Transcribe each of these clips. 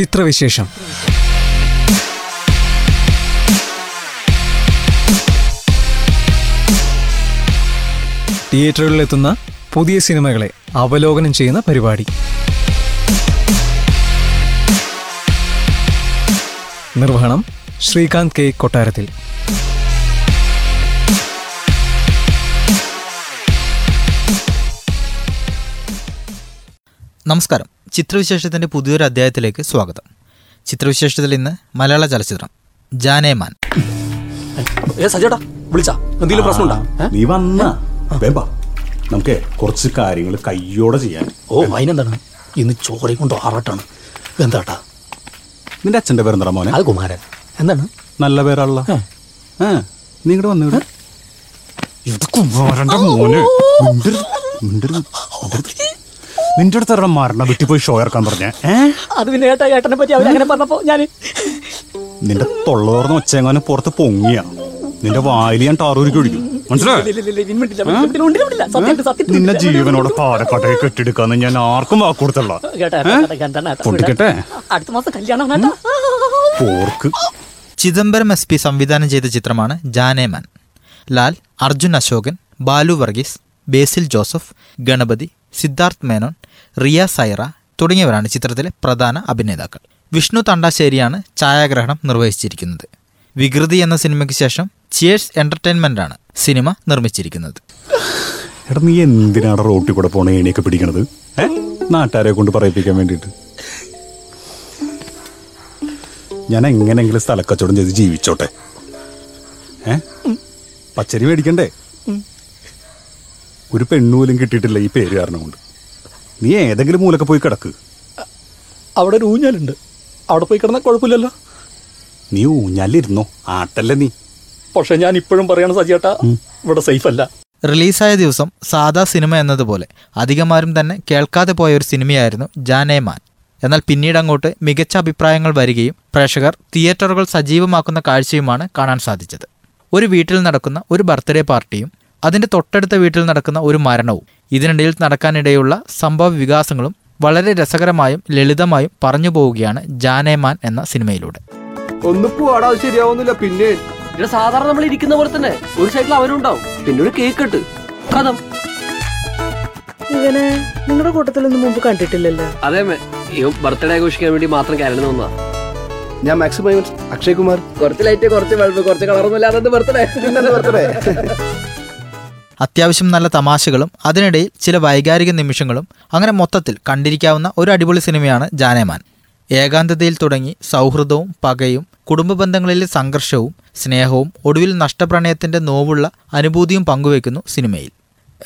ചിത്രവിശേഷം. തിയേറ്ററുകളിലെത്തുന്ന പുതിയ സിനിമകളെ അവലോകനം ചെയ്യുന്ന പരിപാടി. നിർവഹണം ശ്രീകാന്ത് കെ കൊട്ടാരത്തിൽ. നമസ്കാരം. ചിത്രവിശേഷത്തിന്റെ പുതിയൊരു അധ്യായത്തിലേക്ക് സ്വാഗതം. ചിത്രവിശേഷത്തിൽ ഇന്ന് മലയാള ചലച്ചിത്രം ജാനേമാൻ. ഏ സജേട്ടാ വിളിച്ചാ. എന്തെങ്കിലും പ്രശ്നമുണ്ടാ? നീ വന്ന. നമുക്ക് കുറച്ച് കാര്യങ്ങൾ കയ്യോടെ ചെയ്യാൻ. ഓ അതിനെന്താണ്? ഇന്ന് ചോറി കൊണ്ട് ആറാട്ടാണ്. എന്താട്ടാ? നിന്റെ അച്ഛന്റെ പേരെന്താ മോനെ? അത് കുമാരൻ. എന്താണ്? നല്ല പേരാണല്ലോ. ആ. നീ ഇങ്ങോട്ട് വന്നു ഇവിടെ. ഇത് കുമാരന്റെ മോനെ. മിണ്ടരുത്, മിണ്ടരുത്. നിന്റെ അടുത്ത് ഒരെണ്ണം മരണ വീട്ടിൽ പോയി ഷോ ഇറക്കാൻ പറഞ്ഞ. അത് പിന്നെ ഏട്ടാ ഏട്ടനെ പറ്റി അവരങ്ങനെ പറഞ്ഞപ്പോ ഞാൻ നിന്റെ തൊള്ള തുറന്ന് ഒച്ചെങ്ങാനും പുറത്ത് പൊങ്ങിയ. നിന്റെ വായിൽ ഞാൻ ടാറൂരിക്ക് ഒഴിക്കും മനസ്സിലായോ? നിന്നെ ജീവനോടെ പാലക്കാട്ടെ കെട്ടിയെടുക്കാന്ന് ഞാൻ ആർക്കും വാക്ക് കൊടുത്തല്ല പൊട്ടിക്കട്ടെ അടുത്ത മാസം കല്യാണം. പോർക്ക്. ചിദംബരം എസ് പി സംവിധാനം ചെയ്ത ചിത്രമാണ് ജാനേമാൻ. ലാൽ അർജുൻ അശോകൻ ബാലു വർഗീസ് ബേസിൽ ജോസഫ് ഗണപതി സിദ്ധാർത്ഥ് മേനോൻ റിയ സൈറ തുടങ്ങിയവരാണ് ചിത്രത്തിലെ പ്രധാന അഭിനേതാക്കൾ. വിഷ്ണു തണ്ടാശ്ശേരിയാണ് ഛായാഗ്രഹണം നിർവഹിച്ചിരിക്കുന്നത്. വികൃതി എന്ന സിനിമയ്ക്ക് ശേഷം ചിയേഴ്സ് എന്റർടൈൻമെന്റ് ആണ് സിനിമ നിർമ്മിച്ചിരിക്കുന്നത്. എടാ നീ എന്തിനാണ് റോട്ടിൽ കൂടെ പോണ ഏണിയൊക്കെ പിടിക്കണത്? നാട്ടുകാരെ കൊണ്ട് പറയിപ്പിക്കാൻ വേണ്ടിയിട്ട്. ഞാൻ എങ്ങനെങ്കിലും സ്ഥലക്കച്ചവടം ചെയ്ത് ജീവിച്ചോട്ടെ. ഏ? പച്ചരി മേടിക്കണ്ടേ? ഒരു പെണ്ണുപോലും കിട്ടിയിട്ടില്ല ഈ പേര് കാരണം കൊണ്ട് നീ ഏതെങ്കിലും മൂലൊക്കെ പോയി കിടക്ക്. അവിടെ ഒരു ഊഞ്ഞാലുണ്ട്. അവിടെ പോയി കിടന്നാൽ കുഴപ്പമില്ലല്ലോ. നീ ഊഞ്ഞാലിരുന്നോ? ആട്ടല്ലേ നീ. പക്ഷെ ഞാൻ ഇപ്പോഴും പറയണ സജിയേട്ടാ ഇവിടെ സേഫ് അല്ല റിലീസായ ദിവസം സാധാ സിനിമ എന്നതുപോലെ അധികമാരും തന്നെ കേൾക്കാതെ പോയ ഒരു സിനിമയായിരുന്നു ജാനേമാൻ. എന്നാൽ പിന്നീട് അങ്ങോട്ട് മികച്ച അഭിപ്രായങ്ങൾ വരികയും പ്രേക്ഷകർ തിയേറ്ററുകൾ സജീവമാക്കുന്ന കാഴ്ചയുമാണ് കാണാൻ സാധിച്ചത്. ഒരു വീട്ടിൽ നടക്കുന്ന ഒരു ബർത്ത്ഡേ പാർട്ടിയും അതിന്റെ തൊട്ടടുത്ത വീട്ടിൽ നടക്കുന്ന ഒരു മരണവും ഇതിനിടയിൽ നടക്കാനിടയുള്ള സംഭവ വികാസങ്ങളും വളരെ രസകരമായും ലളിതമായും പറഞ്ഞു പോവുകയാണ് ജാനേമാൻ എന്ന സിനിമയിലൂടെ. ഒന്ന് പോവാടാ ശരിയാവുന്നില്ല. പിന്നെ? സാധാരണ നമ്മൾ ഇരിക്കുന്ന പോലെ തന്നെ ഒരു സൈഡിൽ അവരുണ്ടാവും. പിന്നെ ഒരു കേക്ക് ഇട്ട്. കഥം. ഇവനെ നിങ്ങളുടെ കൂട്ടത്തിലൊന്നും മുമ്പ് കണ്ടിട്ടില്ലല്ലോ. അതേ ബർത്ത്ഡേ ആഘോഷിക്കാൻ വേണ്ടി മാത്രം കാരണം വന്നാ ഞാൻ മാക്സിമം അക്ഷയ് കുമാർ. കുറച്ച് ലൈറ്റ് കുറച്ച് ബൾബ് കുറച്ച് കളറൊന്നും ഇല്ലാതെ ബർത്ത്ഡേ ബർത്ത്ഡേ അത്യാവശ്യം നല്ല തമാശകളും അതിനിടയിൽ ചില വൈകാരിക നിമിഷങ്ങളും അങ്ങനെ മൊത്തത്തിൽ കണ്ടിരിക്കാവുന്ന ഒരു അടിപൊളി സിനിമയാണ് ജാനേമാൻ. ഏകാന്തതയിൽ തുടങ്ങി സൗഹൃദവും പകയും കുടുംബ ബന്ധങ്ങളിലെ സംഘർഷവും സ്നേഹവും ഒടുവിൽ നഷ്ടപ്രണയത്തിന്റെ നോവുള്ള അനുഭൂതിയും പങ്കുവയ്ക്കുന്നു സിനിമയിൽ.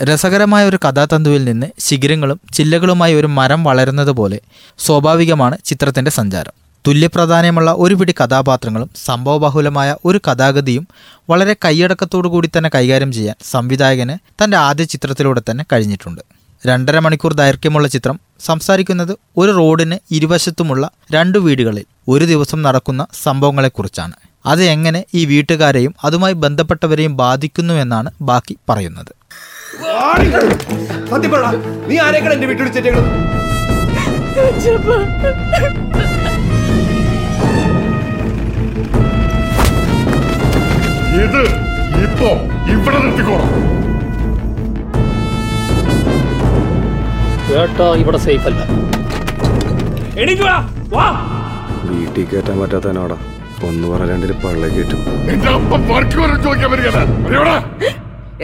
രസകരമായ ഒരു കഥാതന്തുവിൽ നിന്ന് ശിഖിരങ്ങളും ചില്ലകളുമായി ഒരു മരം വളരുന്നത് പോലെ സ്വാഭാവികമാണ് ചിത്രത്തിന്റെ സഞ്ചാരം. തുല്യപ്രാധാന്യമുള്ള ഒരു പിടി കഥാപാത്രങ്ങളും സംഭവബഹുലമായ ഒരു കഥാഗതിയും വളരെ കൈയടക്കത്തോടു കൂടി തന്നെ കൈകാര്യം ചെയ്യാൻ സംവിധായകന് തന്റെ ആദ്യ ചിത്രത്തിലൂടെ തന്നെ കഴിഞ്ഞിട്ടുണ്ട്. രണ്ടര മണിക്കൂർ ദൈർഘ്യമുള്ള ചിത്രം സംസാരിക്കുന്നത് ഒരു റോഡിന് ഇരുവശത്തുമുള്ള രണ്ട് വീടുകളിൽ ഒരു ദിവസം നടക്കുന്ന സംഭവങ്ങളെക്കുറിച്ചാണ്. അത് എങ്ങനെ ഈ വീട്ടുകാരെയും അതുമായി ബന്ധപ്പെട്ടവരെയും ബാധിക്കുന്നു എന്നാണ് ബാക്കി പറയുന്നത്. നീ ആരെങ്കിലും എന്റെ വീട്ടിൽ ഇത് ഇപ്പോ ഇവിടെ നിർത്തിക്കോണം കേട്ടോ ഇവിടെ സേഫ് അല്ല. വീട്ടിൽ കയറ്റാൻ പറ്റാത്തനോടാ ഒന്ന് പറഞ്ഞ രണ്ടിന് പള്ള കയറ്റും. അപ്പം വർക്ക് വരെ ചോദിക്കാൻ വരികയാണ്. അറിയോടാ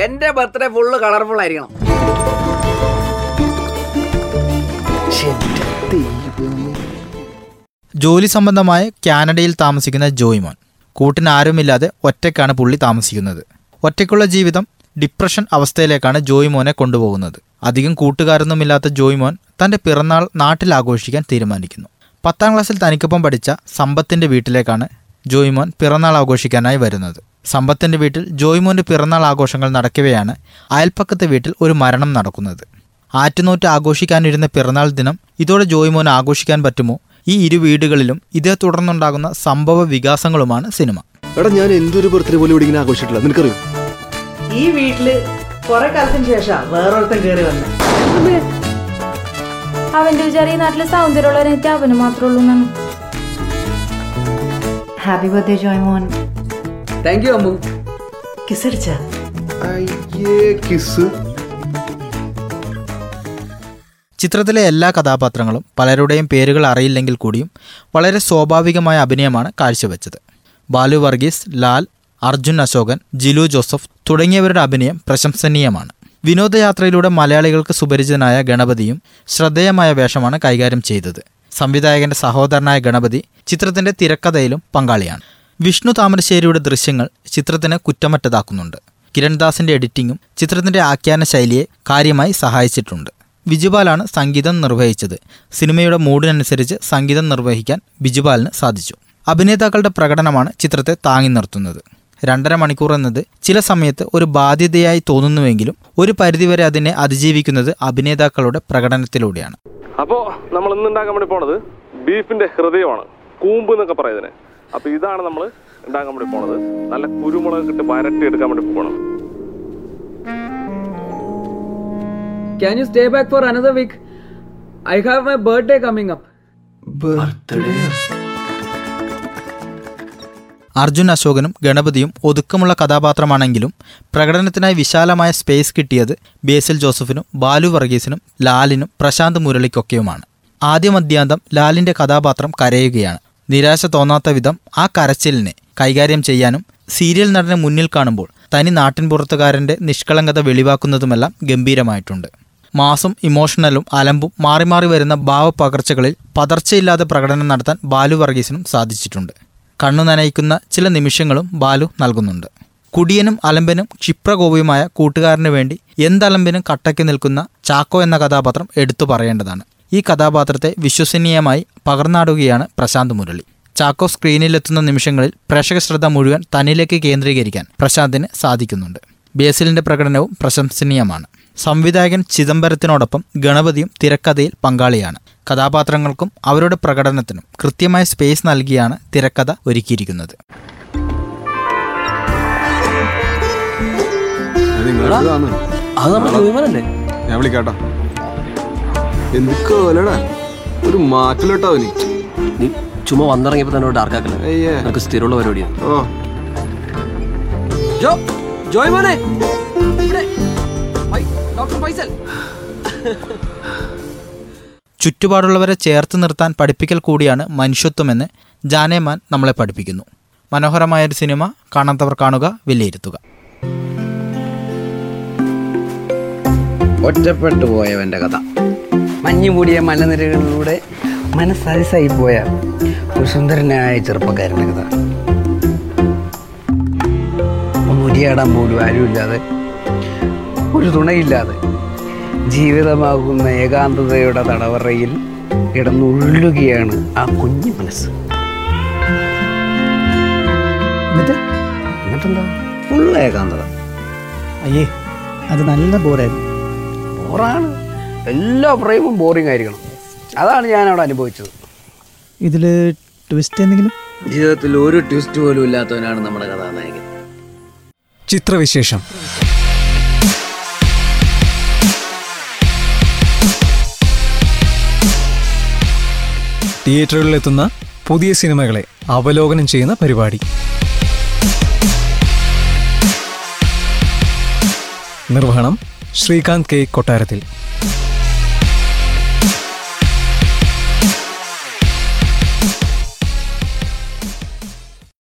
എന്റെ ബർത്ത്ഡേ ഫുള്ള് കളർഫുൾ ആയിരിക്കണം. ജോലി സംബന്ധമായ കാനഡയിൽ താമസിക്കുന്ന ജോയ്മോൻ. കൂട്ടിന് ആരുമില്ലാതെ ഒറ്റയ്ക്കാണ് പുള്ളി താമസിക്കുന്നത്. ഒറ്റയ്ക്കുള്ള ജീവിതം ഡിപ്രഷൻ അവസ്ഥയിലേക്കാണ് ജോയ്മോനെ കൊണ്ടുപോകുന്നത്. അധികം കൂട്ടുകാരൊന്നുമില്ലാത്ത ജോയ്മോൻ തന്റെ പിറന്നാൾ നാട്ടിൽ ആഘോഷിക്കാൻ തീരുമാനിക്കുന്നു. പത്താം ക്ലാസ്സിൽ തനിക്കൊപ്പം പഠിച്ച സമ്പത്തിന്റെ വീട്ടിലേക്കാണ് ജോയ്മോൻ പിറന്നാൾ ആഘോഷിക്കാനായി വരുന്നത്. സമ്പത്തിന്റെ വീട്ടിൽ ജോയ്മോന്റെ പിറന്നാൾ ആഘോഷങ്ങൾ നടക്കവെയാണ് അയൽപ്പക്കത്തെ വീട്ടിൽ ഒരു മരണം നടക്കുന്നത്. ആറ്റുനോറ്റ് ആഘോഷിക്കാനിരുന്ന പിറന്നാൾ ദിനം ഇതോടെ ജോയ്മോൻ ആഘോഷിക്കാൻ പറ്റുമോ? ഈ ഇരു വീടുകളിലും ഇതേ തുടർന്നുണ്ടാകുന്ന സംഭവ വികാസങ്ങളുമാണ് സിനിമ. എടാ ഞാൻ എന്തൊരു ബർത്ത്ഡേ പോലും ഇവിടെ ഇങ്ങനെ ആഘോഷിച്ചിട്ടില്ല. നിനക്കറിയോ? ഈ വീട്ടിൽ കുറെ കാലത്തിന് ശേഷം വേറൊരുത്തൻ കയറി വന്നു. അവന്റെ വിചാരം ഈ നാട്ടിലെ സൗന്ദര്യമുള്ളവരെ അവന് മാത്രമേ ഉള്ളൂ എന്നാണ്. Happy birthday Joymon. Thank you Ammu. കിസടിച്ച അയ്യേ കിസ് ചിത്രത്തിലെ എല്ലാ കഥാപാത്രങ്ങളും പലരുടെയും പേരുകൾ അറിയില്ലെങ്കിൽ കൂടിയും വളരെ സ്വാഭാവികമായ അഭിനയമാണ് കാഴ്ചവെച്ചത്. ബാലു വർഗീസ് ലാൽ അർജുൻ അശോകൻ ജിലു ജോസഫ് തുടങ്ങിയവരുടെ അഭിനയം പ്രശംസനീയമാണ്. വിനോദയാത്രയിലൂടെ മലയാളികൾക്ക് സുപരിചിതനായ ഗണപതിയും ശ്രദ്ധേയമായ വേഷമാണ് കൈകാര്യം ചെയ്തത്. സംവിധായകന്റെ സഹോദരനായ ഗണപതി ചിത്രത്തിന്റെ തിരക്കഥയിലും പങ്കാളിയാണ്. വിഷ്ണു താമരശ്ശേരിയുടെ ദൃശ്യങ്ങൾ ചിത്രത്തിന് കുറ്റമറ്റതാക്കുന്നുണ്ട്. കിരൺദാസിന്റെ എഡിറ്റിംഗും ചിത്രത്തിന്റെ ആഖ്യാന ശൈലിയെ കാര്യമായി സഹായിച്ചിട്ടുണ്ട്. ബിജുപാലാണ് സംഗീതം നിർവഹിച്ചത്. സിനിമയുടെ മൂഡിനനുസരിച്ച് സംഗീതം നിർവഹിക്കാൻ ബിജുപാലിന് സാധിച്ചു. അഭിനേതാക്കളുടെ പ്രകടനമാണ് ചിത്രത്തെ താങ്ങി നിർത്തുന്നത്. രണ്ടര മണിക്കൂർ എന്നത് ചില സമയത്ത് ഒരു ബാധ്യതയായി തോന്നുന്നുവെങ്കിലും ഒരു പരിധിവരെ അതിനെ അതിജീവിക്കുന്നത് അഭിനേതാക്കളുടെ പ്രകടനത്തിലൂടെയാണ്. അപ്പോൾ നമ്മൾ ഇന്ന് പോണത് ബീഫിന്റെ ഹൃദയമാണ്. കൂമ്പ് എന്നൊക്കെ പറയുന്നതിന് അപ്പൊ ഇതാണ് നമ്മൾ ഉണ്ടാക്കാൻ വേണ്ടി പോണത്. നല്ല കുരുമുളക് കിട്ടി വരട്ടി എടുക്കാൻ വേണ്ടി പോകണം can stay back for another week? I have my birthday coming up. Birthday? Arjun അശോകനും ഗണപതിയും ഒതുക്കമുള്ള കഥാപാത്രമാണെങ്കിലും പ്രകടനത്തിനായി വിശാലമായ സ്പേസ് കിട്ടിയത് ബേസിൽ ജോസഫിനും ബാലു വർഗീസിനും ലാലിനും പ്രശാന്ത് മുരളിക്കൊക്കെയുമാണ് ആദ്യ മദ്യാന്തം ലാലിന്റെ കഥാപാത്രം കരയുകയാണ് നിരാശ തോന്നാത്ത വിധം ആ കരച്ചിലിനെ കൈകാര്യം ചെയ്യാനും സീരിയൽ നടനെ മുന്നിൽ കാണുമ്പോൾ തനി നാട്ടിൻപുറത്തുകാരന്റെ നിഷ്കളങ്കത വെളിവാക്കുന്നതുമെല്ലാം ഗംഭീരമായിട്ടുണ്ട് മാസും ഇമോഷണലും അലമ്പും മാറി മാറി വരുന്ന ഭാവപകർച്ചകളിൽ പതർച്ചയില്ലാതെ പ്രകടനം നടത്താൻ ബാലു വർഗീസിനും സാധിച്ചിട്ടുണ്ട്. കണ്ണു നനയിക്കുന്ന ചില നിമിഷങ്ങളും ബാലു നൽകുന്നുണ്ട്. കുടിയനും അലമ്പനും ക്ഷിപ്രകോപിയുമായ കൂട്ടുകാരന് വേണ്ടി എന്തലമ്പിനും കട്ടയ്ക്ക് നിൽക്കുന്ന ചാക്കോ എന്ന കഥാപാത്രം എടുത്തു പറയേണ്ടതാണ്. ഈ കഥാപാത്രത്തെ വിശ്വസനീയമായി പകർന്നാടുകയാണ് പ്രശാന്ത് മുരളി. ചാക്കോ സ്ക്രീനിലെത്തുന്ന നിമിഷങ്ങളിൽ പ്രേക്ഷക ശ്രദ്ധ മുഴുവൻ തന്നിലേക്ക് കേന്ദ്രീകരിക്കാൻ പ്രശാന്തിന് സാധിക്കുന്നുണ്ട്. ബേസിലിന്റെ പ്രകടനവും പ്രശംസനീയമാണ്. സംവിധായകൻ ചിദംബരത്തിനോടൊപ്പം ഗണപതിയും തിരക്കഥയിൽ പങ്കാളിയാണ്. കഥാപാത്രങ്ങൾക്കും അവരുടെ പ്രകടനത്തിനും കൃത്യമായ സ്പേസ് നൽകിയാണ് തിരക്കഥ ഒരുക്കിയിരിക്കുന്നത്. ഞാൻ വിളിക്കാട്ടോ. എന്തൊക്കെടാ ഒരു മാറ്റിലോട്ടോ അവന്. നീ ചുമ്മാ വന്നിറങ്ങിയപ്പോ തന്നെ ഡാർക്കാക്കല്ലേ അയ്യേ. നിനക്ക് സ്ഥിരമുള്ള പരിപാടിയാണ് ഓ. ജോ ജോയ്മോനെ ഇവിടെ. ചുറ്റുപാടുള്ളവരെ ചേർത്ത് നിർത്താൻ പഠിപ്പിക്കൽ കൂടിയാണ് മനുഷ്യത്വമെന്ന് ജാനേമാൻ നമ്മളെ പഠിപ്പിക്കുന്നു. മനോഹരമായൊരു സിനിമ കാണാത്തവർ കാണുക വിലയിരുത്തുക. ഒറ്റപ്പെട്ടു പോയവന്റെ കഥ. മഞ്ഞു മൂടിയ മലനിരകളിലൂടെ മനസ്സരിസായി പോയ ഒരു സുന്ദരനായ ചെറുപ്പക്കാരന്റെ കഥ. ഒന്ന് പോലും ആരുമില്ലാതെ ഒരു തുണയില്ലാതെ ജീവിതമാകുന്ന ഏകാന്തതയുടെ തടവറയിൽ കിടന്നുള്ളുകയാണ് ആ കുഞ്ഞു മനസ്സ്. എന്നിട്ട്? എന്നിട്ടെന്താ? ഫുൾ ഏകാന്തത. അയ്യേ അത് നല്ല ബോറായിരുന്നു ബോറാണ്. എല്ലാ പ്രേമും ബോറിംഗ് ആയിരിക്കണം. അതാണ് ഞാൻ അവിടെ അനുഭവിച്ചത്. ഇതിൽ ട്വിസ്റ്റ് എന്തെങ്കിലും? ജീവിതത്തിൽ ഒരു ട്വിസ്റ്റ് പോലും ഇല്ലാത്തവനാണ് നമ്മുടെ കഥാനായകൻ. ചിത്രവിശേഷം. തിയേറ്ററുകളിലെത്തുന്ന പുതിയ സിനിമകളെ അവലോകനം ചെയ്യുന്ന പരിപാടി. നിർവഹണം ശ്രീകാന്ത് കെ കൊട്ടാരത്തിൽ.